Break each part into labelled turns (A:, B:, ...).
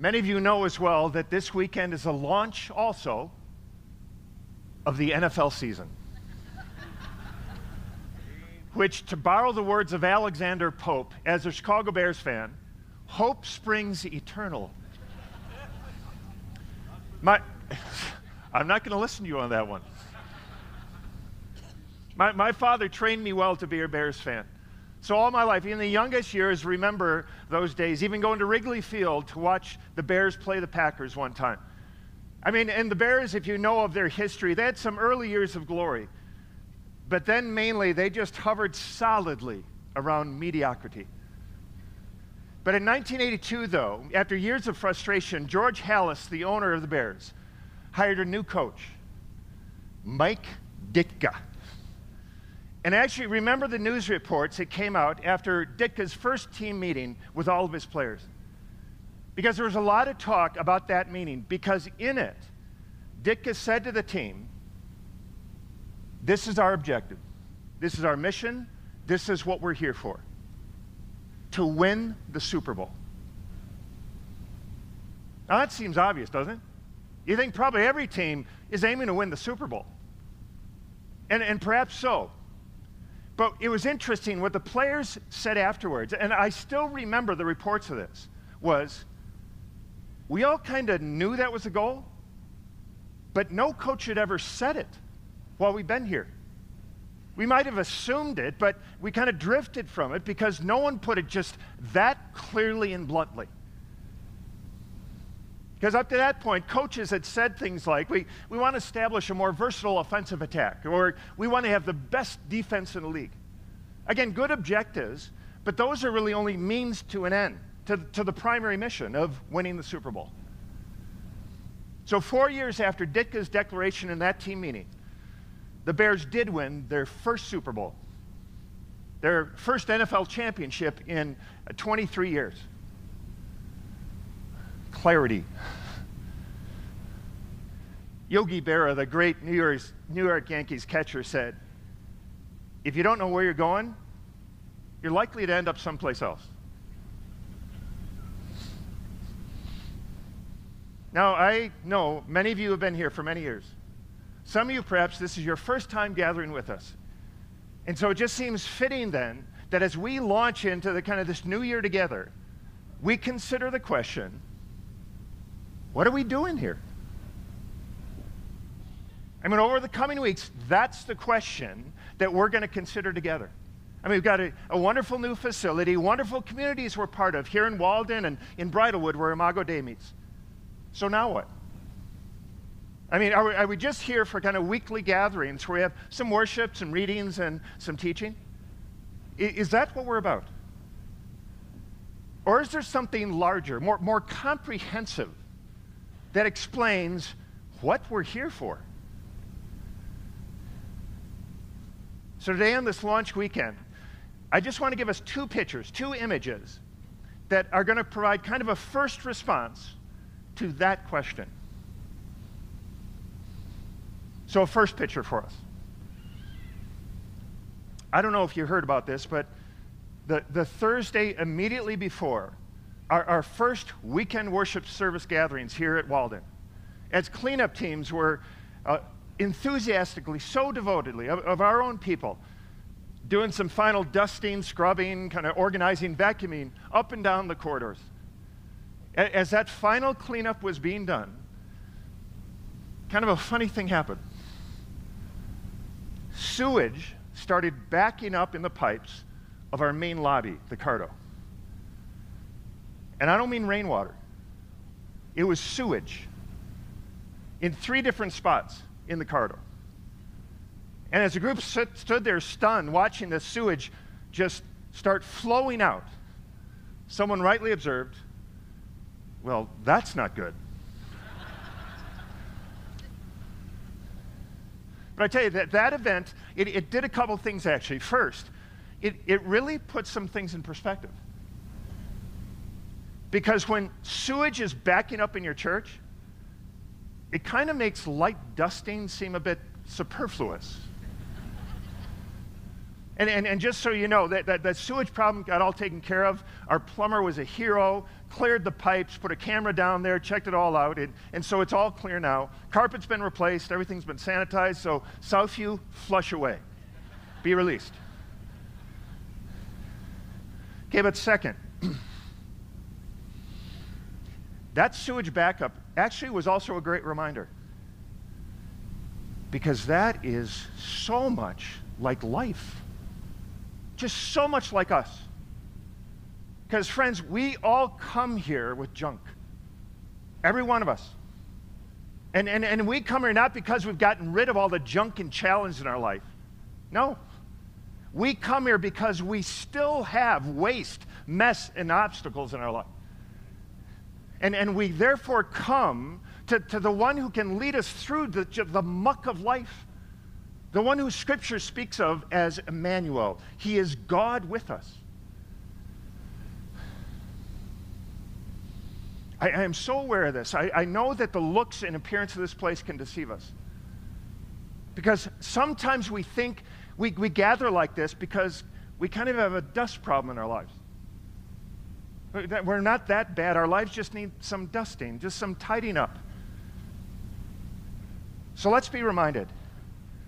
A: Many of you know as well that this weekend is a launch also of the NFL season. Which, to borrow the words of Alexander Pope, as a Chicago Bears fan, hope springs eternal. My, I'm not going to listen to you on that one. My, my father trained me well to be a Bears fan. So, all my life, in the youngest years, remember those days, even going to Wrigley Field to watch the Bears play the Packers one time. I mean, and the Bears, if you know of their history, they had some early years of glory. But then mainly, they just hovered solidly around mediocrity. But in 1982, though, after years of frustration, George Halas, the owner of the Bears, hired a new coach, Mike Ditka. And actually, remember the news reports that came out after Ditka's first team meeting with all of his players. Because there was a lot of talk about that meeting, because in it, Ditka said to the team, This is our objective, this is our mission, this is what we're here for to win the Super Bowl. Now, that seems obvious, doesn't it? You think probably every team is aiming to win the Super Bowl. And, and perhaps so. But it was interesting what the players said afterwards, and I still remember the reports of this, was we all kind of knew that was the goal, but no coach had ever said it while we've been here. We might have assumed it, but we kind of drifted from it because no one put it just that clearly and bluntly. Because up to that point, coaches had said things like, we, we want to establish a more versatile offensive attack, or we want to have the best defense in the league. Again, good objectives, but those are really only means to an end, to, to the primary mission of winning the Super Bowl. So, four years after Ditka's declaration in that team meeting, the Bears did win their first Super Bowl, their first NFL championship in uh, 23 years clarity. Yogi Berra, the great New, New York Yankees catcher, said, If you don't know where you're going, you're likely to end up someplace else. Now, I know many of you have been here for many years. Some of you, perhaps, this is your first time gathering with us. And so it just seems fitting then that as we launch into the kind of this new year together, we consider the question what are we doing here? I mean, over the coming weeks, that's the question that we're going to consider together. I mean, we've got a, a, wonderful new facility, wonderful communities we're part of here in Walden and in Bridlewood where Imago Dei meets. So now what? I mean, are we, are we just here for kind of weekly gatherings where we have some worship, some readings, and some teaching? Is that what we're about? Or is there something larger, more, more comprehensive that explains what we're here for. So, today on this launch weekend, I just want to give us two pictures, two images that are going to provide kind of a first response to that question. So, a first picture for us. I don't know if you heard about this, but the, the Thursday immediately before our, our first weekend worship service gatherings here at Walden, as cleanup teams were uh, enthusiastically, so devotedly, of, of our own people, doing some final dusting, scrubbing, kind of organizing, vacuuming up and down the corridors. As that final cleanup was being done, kind of a funny thing happened. Sewage started backing up in the pipes of our main lobby, the Cardo. And I don't mean rainwater, it was sewage in three different spots in the corridor. And as the group stood, stood there stunned, watching the sewage just start flowing out, someone rightly observed, well, that's not good. but I tell you that that event, it, it did a couple things actually. First, it, it really put some things in perspective. Because when sewage is backing up in your church, it kind of makes light dusting seem a bit superfluous. And, and, and just so you know, that, that, that sewage problem got all taken care of. Our plumber was a hero, cleared the pipes, put a camera down there, checked it all out, and, and so it's all clear now. Carpet's been replaced, everything's been sanitized, so Southview, flush away. Be released. Okay, but second, that sewage backup actually was also a great reminder. Because that is so much like life. Just so much like us. Because, friends, we all come here with junk. Every one of us. And, and, and we come here not because we've gotten rid of all the junk and challenge in our life. No. We come here because we still have waste, mess, and obstacles in our life. And, and we therefore come to, to the one who can lead us through the, the muck of life, the one who Scripture speaks of as Emmanuel. He is God with us. I, I am so aware of this. I, I know that the looks and appearance of this place can deceive us. Because sometimes we think we, we gather like this because we kind of have a dust problem in our lives. Uh, we're not that bad. Our lives just need some dusting, just some tidying up. So let's be reminded,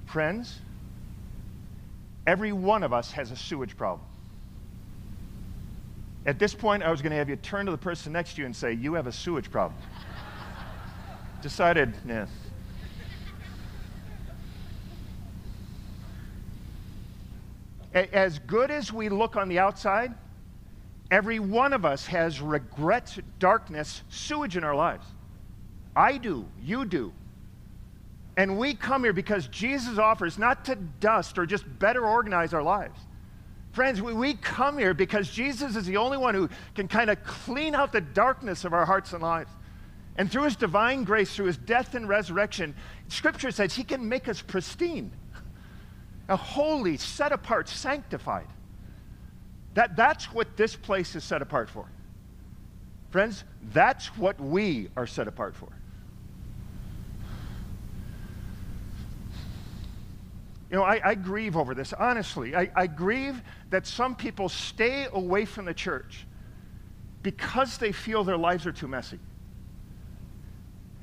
A: friends, every one of us has a sewage problem. At this point, I was going to have you turn to the person next to you and say, You have a sewage problem. Decided, yeah. As good as we look on the outside, every one of us has regret, darkness, sewage in our lives. I do, you do. And we come here because Jesus offers not to dust or just better organize our lives. Friends, we, we come here because Jesus is the only one who can kind of clean out the darkness of our hearts and lives. And through his divine grace, through his death and resurrection, Scripture says he can make us pristine, a holy, set apart, sanctified. That, that's what this place is set apart for. Friends, that's what we are set apart for. You know, I, I grieve over this, honestly. I, I grieve that some people stay away from the church because they feel their lives are too messy.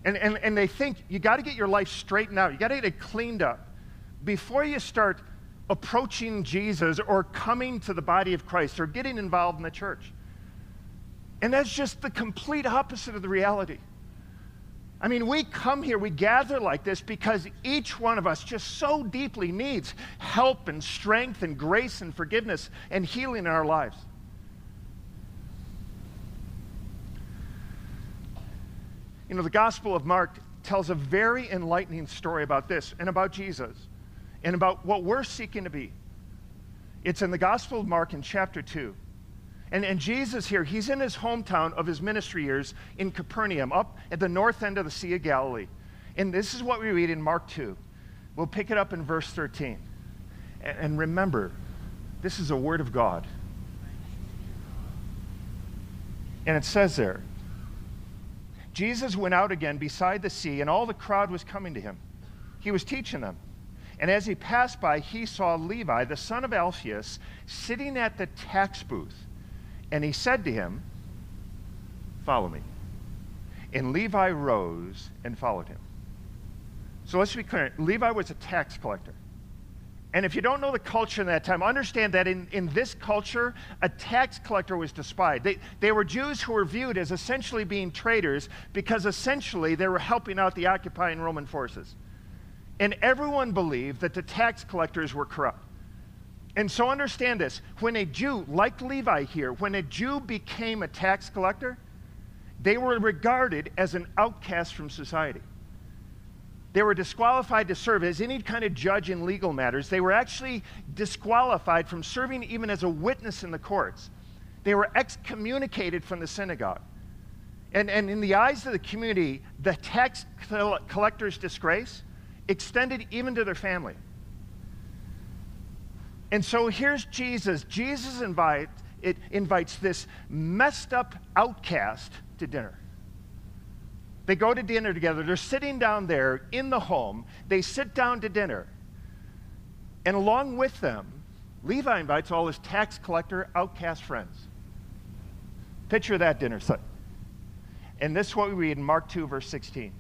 A: And, and, and they think you got to get your life straightened out, you got to get it cleaned up before you start approaching Jesus or coming to the body of Christ or getting involved in the church. And that's just the complete opposite of the reality. I mean, we come here, we gather like this because each one of us just so deeply needs help and strength and grace and forgiveness and healing in our lives. You know, the Gospel of Mark tells a very enlightening story about this and about Jesus and about what we're seeking to be. It's in the Gospel of Mark in chapter 2. And, and Jesus here, he's in his hometown of his ministry years in Capernaum, up at the north end of the Sea of Galilee. And this is what we read in Mark 2. We'll pick it up in verse 13. And, and remember, this is a word of God. And it says there Jesus went out again beside the sea, and all the crowd was coming to him. He was teaching them. And as he passed by, he saw Levi, the son of Alphaeus, sitting at the tax booth and he said to him, Follow me. And Levi rose and followed him. So let's be clear Levi was a tax collector. And if you don't know the culture in that time, understand that in, in this culture, a tax collector was despised. They, they were Jews who were viewed as essentially being traitors because essentially they were helping out the occupying Roman forces. And everyone believed that the tax collectors were corrupt. And so understand this when a Jew, like Levi here, when a Jew became a tax collector, they were regarded as an outcast from society. They were disqualified to serve as any kind of judge in legal matters. They were actually disqualified from serving even as a witness in the courts. They were excommunicated from the synagogue. And, and in the eyes of the community, the tax collector's disgrace extended even to their family. And so here's Jesus. Jesus invite, it invites this messed up outcast to dinner. They go to dinner together. They're sitting down there in the home. They sit down to dinner. And along with them, Levi invites all his tax collector, outcast friends. Picture that dinner set. And this is what we read in Mark 2, verse 16.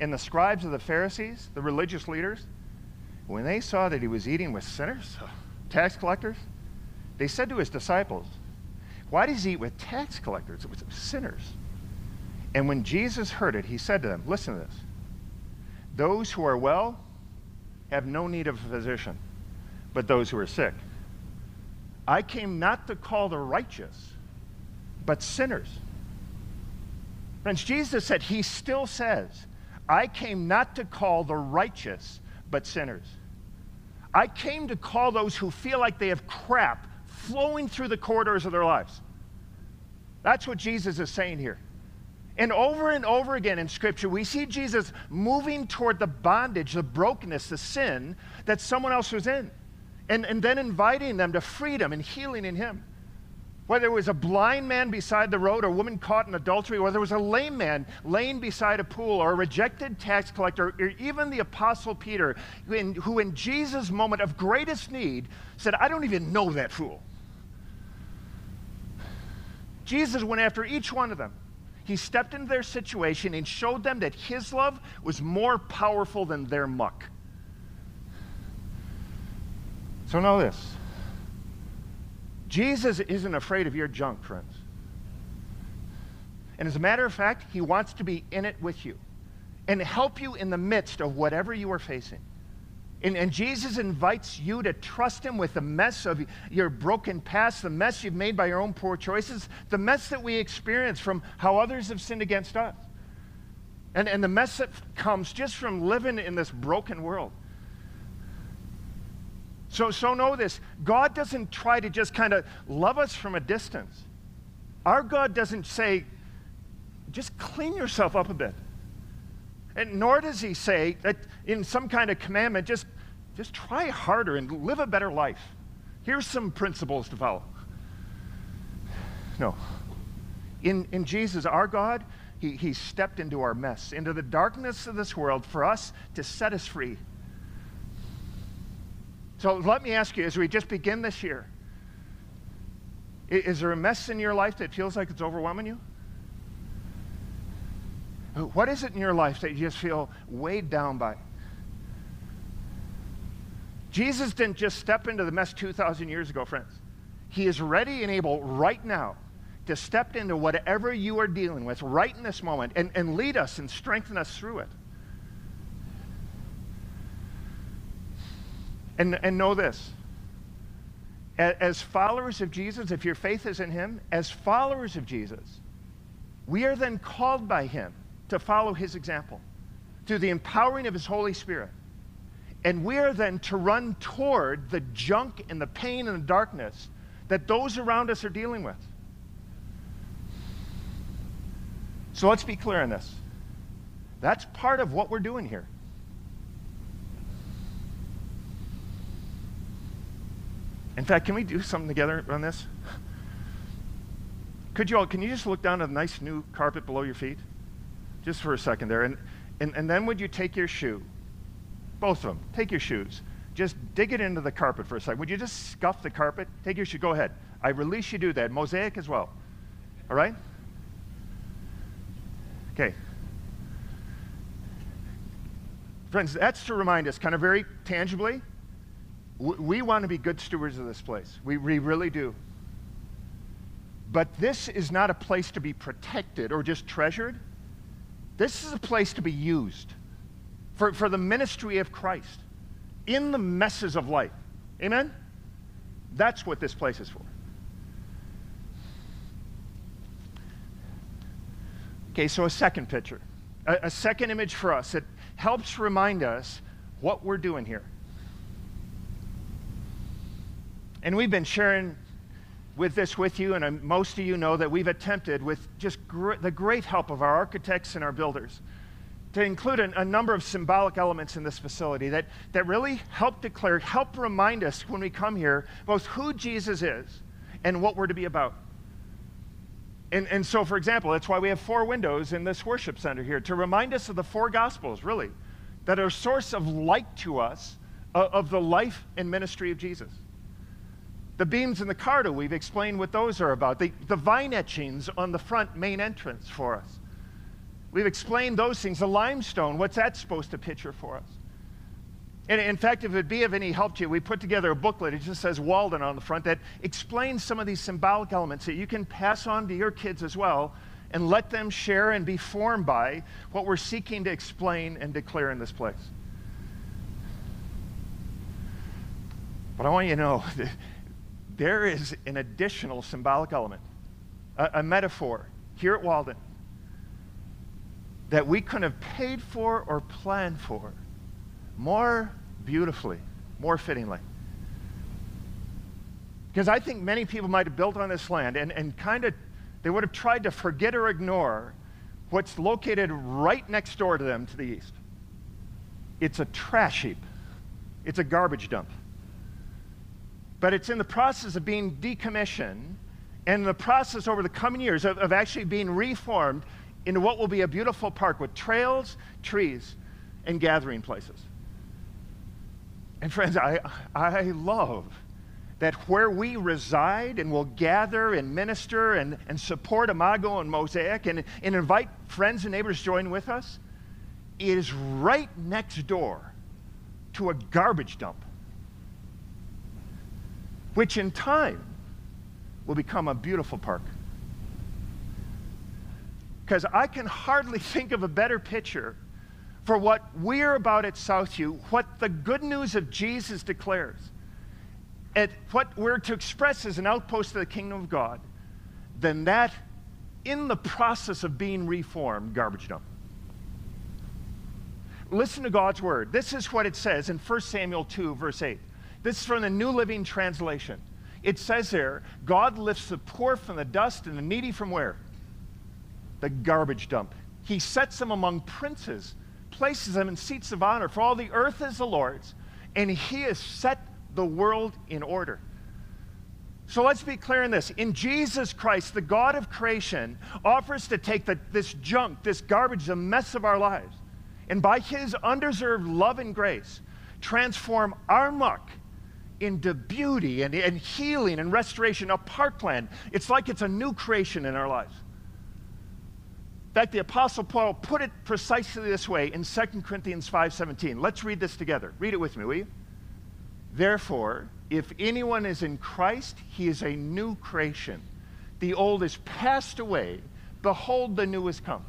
A: And the scribes of the Pharisees, the religious leaders, when they saw that he was eating with sinners, uh, tax collectors, they said to his disciples, Why does he eat with tax collectors, with sinners? And when Jesus heard it, he said to them, Listen to this. Those who are well have no need of a physician, but those who are sick. I came not to call the righteous, but sinners. Friends, Jesus said, He still says, I came not to call the righteous, but sinners. I came to call those who feel like they have crap flowing through the corridors of their lives. That's what Jesus is saying here. And over and over again in Scripture, we see Jesus moving toward the bondage, the brokenness, the sin that someone else was in, and, and then inviting them to freedom and healing in Him. Whether it was a blind man beside the road, or a woman caught in adultery, whether it was a lame man laying beside a pool, or a rejected tax collector, or even the Apostle Peter, who in Jesus' moment of greatest need said, I don't even know that fool. Jesus went after each one of them. He stepped into their situation and showed them that his love was more powerful than their muck. So know this Jesus isn't afraid of your junk, friends. And as a matter of fact, he wants to be in it with you and help you in the midst of whatever you are facing. And, and, Jesus invites you to trust Him with the mess of your broken past, the mess you've made by your own poor choices, the mess that we experience from how others have sinned against us, and, and the mess that comes just from living in this broken world. So, so know this God doesn't try to just kind of love us from a distance. Our God doesn't say, just clean yourself up a bit. And nor does he say that in some kind of commandment, just, just try harder and live a better life. Here's some principles to follow. No. In, in Jesus, our God, he, he stepped into our mess, into the darkness of this world for us to set us free. So let me ask you as we just begin this year is there a mess in your life that feels like it's overwhelming you? What is it in your life that you just feel weighed down by? Jesus didn't just step into the mess 2,000 years ago, friends. He is ready and able right now to step into whatever you are dealing with right in this moment and, and lead us and strengthen us through it. And, and know this as followers of Jesus, if your faith is in Him, as followers of Jesus, we are then called by Him to follow His example through the empowering of His Holy Spirit. And we are then to run toward the junk and the pain and the darkness that those around us are dealing with. So let's be clear on this. That's part of what we're doing here. In fact, can we do something together on this? Could you all, can you just look down at the nice new carpet below your feet? Just for a second there. And, and, and then would you take your shoe, both of them, take your shoes, just dig it into the carpet for a second. Would you just scuff the carpet? Take your shoe, go ahead. I release you do that. Mosaic as well. All right? Okay. Friends, that's to remind us, kind of very tangibly, we want to be good stewards of this place. We, we really do. But this is not a place to be protected or just treasured. This is a place to be used for, for the ministry of Christ in the messes of life. Amen? That's what this place is for. Okay, so a second picture, a, a second image for us. It helps remind us what we're doing here. And we've been sharing with this with you, and uh, most of you know that we've attempted, with just gr- the great help of our architects and our builders, to include a, a, number of symbolic elements in this facility that, that really help declare, help remind us when we come here, both who Jesus is and what we're to be about. And, and so, for example, that's why we have four windows in this worship center here to remind us of the four gospels, really, that are a source of light to us uh, of the life and ministry of Jesus. The beams in the cardo, we've explained what those are about. The, the vine etchings on the front main entrance for us. We've explained those things. The limestone, what's that supposed to picture for us? And in fact, if it be of any help to you, we put together a booklet. It just says Walden on the front that explains some of these symbolic elements that you can pass on to your kids as well and let them share and be formed by what we're seeking to explain and declare in this place. But I want you to know there is an additional symbolic element, a, a metaphor here at Walden that we couldn't have paid for or planned for more beautifully, more fittingly. Because I think many people might have built on this land and, and kind of, they would have tried to forget or ignore what's located right next door to them to the east. It's a trash heap, it's a garbage dump. But it's in the process of being decommissioned and in the process over the coming years of, of actually being reformed into what will be a beautiful park with trails, trees, and gathering places. And friends, I, I love that where we reside and will gather and minister and, and support Imago and Mosaic and, and invite friends and neighbors to join with us is right next door to a garbage dump, which in time will become a beautiful park. Because I can hardly think of a better picture for what we're about at Southview, what the good news of Jesus declares, at what we're to express as an outpost of the kingdom of God, than that in the process of being reformed garbage dump. Listen to God's word. This is what it says in 1 Samuel 2, verse 8. This is from the New Living Translation. It says there, God lifts the poor from the dust and the needy from where? The garbage dump. He sets them among princes places them in seats of honor, for all the earth is the Lord's, and He has set the world in order. So let's be clear in this. In Jesus Christ, the God of creation offers to take the, this junk, this garbage, the mess of our lives, and by His undeserved love and grace, transform our muck into beauty and, and healing and restoration, a parkland. It's like it's a new creation in our lives In fact, the Apostle Paul put it precisely this way in 2 Corinthians 5.17. Let's read this together. Read it with me, will you? Therefore, if anyone is in Christ, he is a new creation. The old is passed away. Behold, the new has come.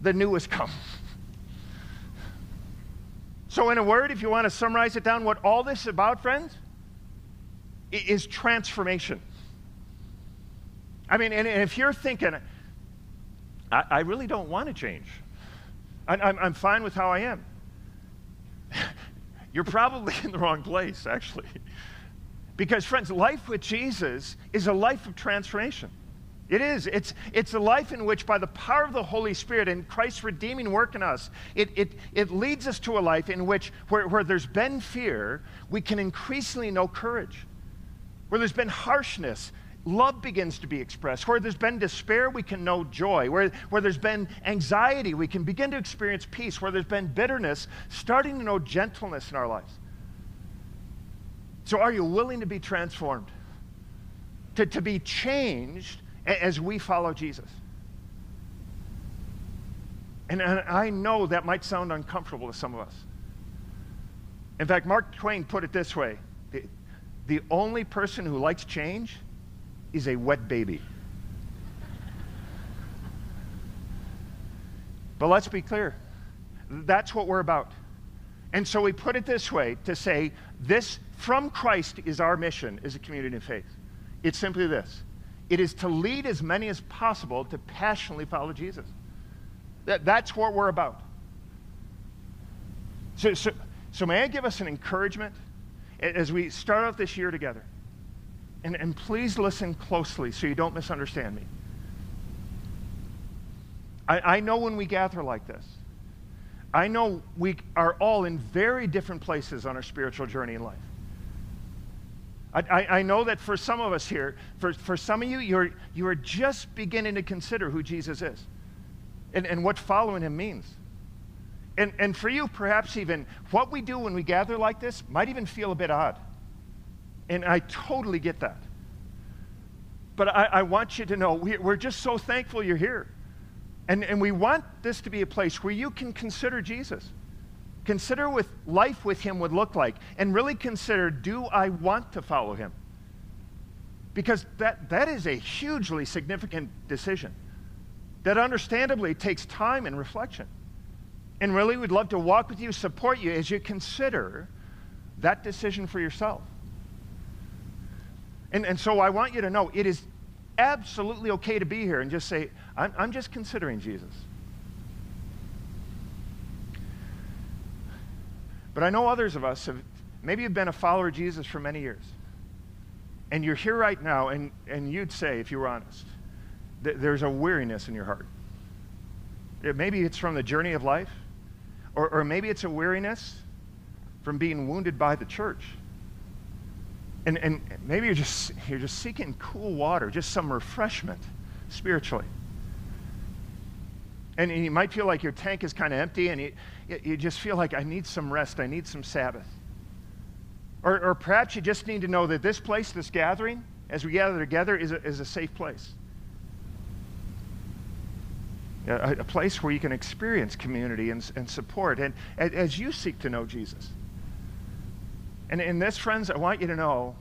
A: The new has come. So, in a word, if you want to summarize it down, what all this is about, friends, is transformation. I mean, and if you're thinking, I, I really don't want to change. I, I'm, I'm fine with how I am. You're probably in the wrong place, actually. Because, friends, life with Jesus is a life of transformation. It is. It's, it's a life in which, by the power of the Holy Spirit and Christ's redeeming work in us, it, it, it leads us to a life in which, where, where there's been fear, we can increasingly know courage. Where there's been harshness, love begins to be expressed. Where there's been despair, we can know joy. Where, where there's been anxiety, we can begin to experience peace. Where there's been bitterness, starting to know gentleness in our lives. So, are you willing to be transformed? To, to be changed as we follow Jesus? And, I know that might sound uncomfortable to some of us. In fact, Mark Twain put it this way the, the only person who likes change is a wet baby. But let's be clear that's what we're about. And so we put it this way to say, this from Christ is our mission as a community of faith. It's simply this it is to lead as many as possible to passionately follow Jesus. That, that's what we're about. So, so, so, may I give us an encouragement as we start out this year together? And, and please listen closely so you don't misunderstand me. I, I know when we gather like this, I know we are all in very different places on our spiritual journey in life. I, I, know that for some of us here, for, for some of you, you're, you are just beginning to consider who Jesus is and, and what following him means. And, and for you, perhaps even what we do when we gather like this might even feel a bit odd. And I totally get that. But I, I want you to know we, we're just so thankful you're here. And, and we want this to be a place where you can consider Jesus. Consider what life with him would look like. And really consider do I want to follow him? Because that, that is a hugely significant decision that understandably takes time and reflection. And really, we'd love to walk with you, support you as you consider that decision for yourself. And, and so I want you to know it is absolutely okay to be here and just say, I'm, I'm just considering Jesus. But I know others of us have, maybe you've been a follower of Jesus for many years. And you're here right now, and, and you'd say, if you were honest, that there's a weariness in your heart. It, maybe it's from the journey of life, or, or maybe it's a weariness from being wounded by the church. And, and maybe you're just, you're just seeking cool water, just some refreshment spiritually. And you might feel like your tank is kind of empty and you, you just feel like, I need some rest, I need some Sabbath. Or, or perhaps you just need to know that this place, this gathering, as we gather together, is a, is a safe place. A, a place where you can experience community and, and support and, as you seek to know Jesus. And in this, friends, I want you to know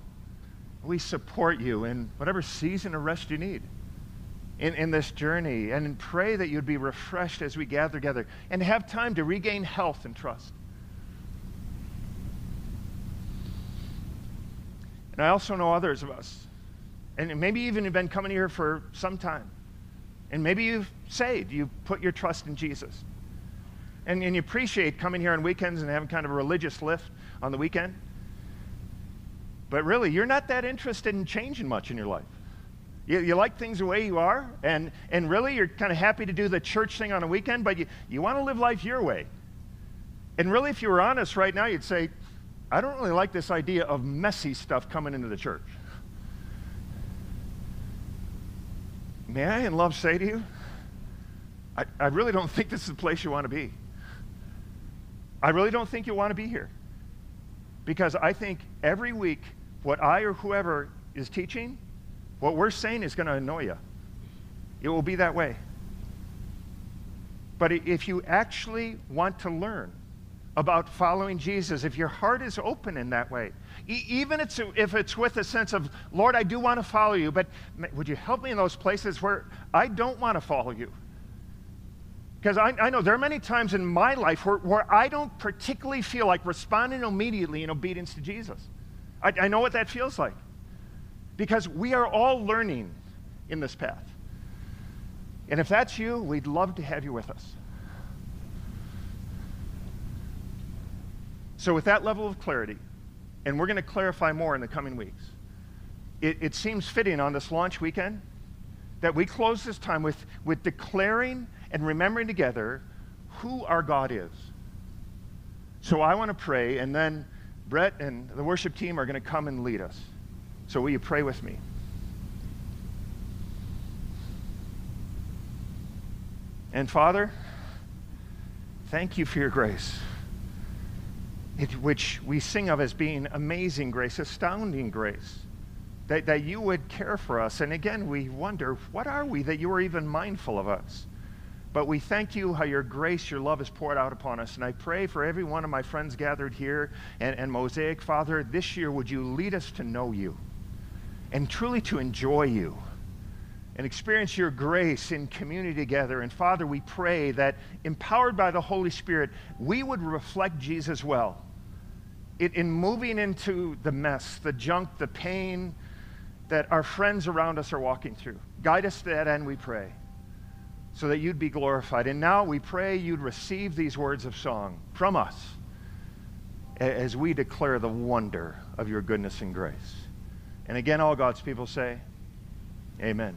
A: we support you in whatever season of rest you need in, in this journey and pray that you'd be refreshed as we gather together and have time to regain health and trust. And I also know others of us, and maybe even have been coming here for some time, and maybe you've saved, you've put your trust in Jesus. And, and you appreciate coming here on weekends and having kind of a religious lift on the weekend. But really, you're not that interested in changing much in your life. You, you like things the way you are, and, and really, you're kind of happy to do the church thing on a weekend, but you, you want to live life your way. And really, if you were honest right now, you'd say, I don't really like this idea of messy stuff coming into the church. May I, in love, say to you, I, I really don't think this is the place you want to be. I really don't think you want to be here. Because I think every week, what I or whoever is teaching, what we're saying is going to annoy you. It will be that way. But if you actually want to learn, about following Jesus, if your heart is open in that way, even if it's with a sense of, Lord, I do want to follow you, but would you help me in those places where I don't want to follow you? Because I, I, know there are many times in my life where, where I don't particularly feel like responding immediately in obedience to Jesus. I, I know what that feels like. Because we are all learning in this path. And if that's you, we'd love to have you with us. So, with that level of clarity, and we're going to clarify more in the coming weeks, it, it seems fitting on this launch weekend that we close this time with, with declaring and remembering together who our God is. So, I want to pray, and then Brett and the worship team are going to come and lead us. So, will you pray with me? And Father, thank you for your grace it, which we sing of as being amazing grace, astounding grace, that, that you would care for us. And again, we wonder, what are we that you are even mindful of us? But we thank you how your grace, your love is poured out upon us. And I pray for every one of my friends gathered here and, and Mosaic, Father, this year would you lead us to know you and truly to enjoy you and experience your grace in community together. And Father, we pray that empowered by the Holy Spirit, we would reflect Jesus well. In moving into the mess, the junk, the pain that our friends around us are walking through. Guide us to that end, we pray, so that you'd be glorified. And now we pray you'd receive these words of song from us as we declare the wonder of your goodness and grace. And again, all God's people say, Amen.